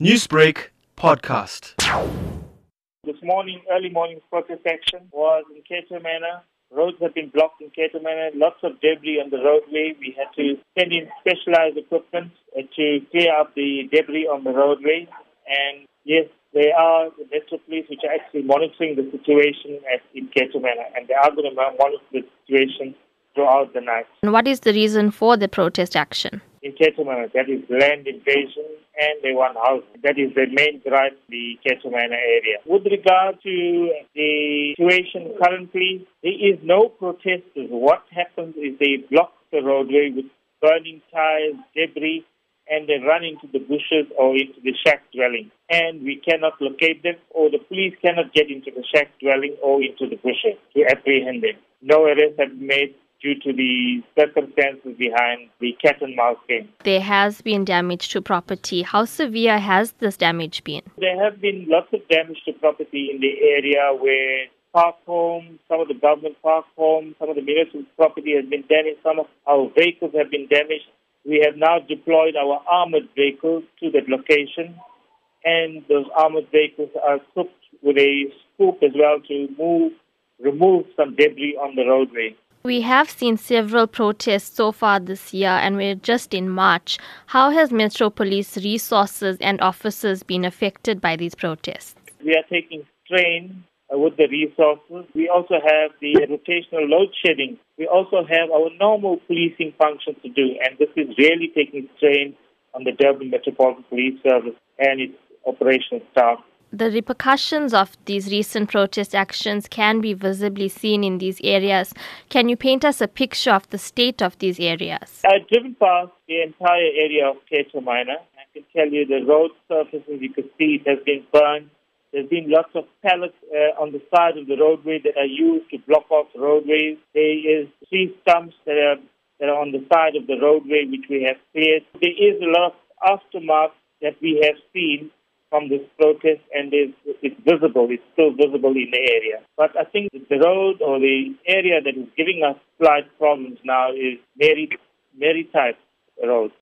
Newsbreak podcast. This morning, early morning protest action was in Cato Manor. Roads have been blocked in Cato Manor. Lots of debris on the roadway. We had to send in specialized equipment to clear up the debris on the roadway. And yes, there are the Metro Police which are actually monitoring the situation at in Cato Manor, and they are going to monitor the situation throughout the night. And what is the reason for the protest action? In Cato that is land invasion and they want housing. That is the main drive the Cato area. With regard to the situation currently, there is no protesters. What happens is they block the roadway with burning tires, debris, and they run into the bushes or into the shack dwelling. And we cannot locate them, or the police cannot get into the shack dwelling or into the bushes to apprehend them. No arrests have been made due to the circumstances behind the cat and mouse game. There has been damage to property. How severe has this damage been? There have been lots of damage to property in the area where park homes, some of the government park homes, some of the municipal property has been damaged, some of our vehicles have been damaged. We have now deployed our armored vehicles to that location, and those armored vehicles are equipped with a scoop as well to move, remove some debris on the roadway. We have seen several protests so far this year, and we're just in March. How has Metro Police resources and officers been affected by these protests? We are taking strain uh, with the resources. We also have the rotational load shedding. We also have our normal policing functions to do, and this is really taking strain on the Durban Metropolitan Police Service and its operational staff. The repercussions of these recent protest actions can be visibly seen in these areas. Can you paint us a picture of the state of these areas? I've driven past the entire area of Cato Manor. I can tell you the road surface, as you can see, it has been burned. There's been lots of pallets uh, on the side of the roadway that are used to block off roadways. There is tree stumps that are, that are on the side of the roadway which we have cleared. There is a lot of aftermath that we have seen from this protest and it's, it's visible, it's still visible in the area. But I think the road or the area that is giving us flight problems now is very, very tight road.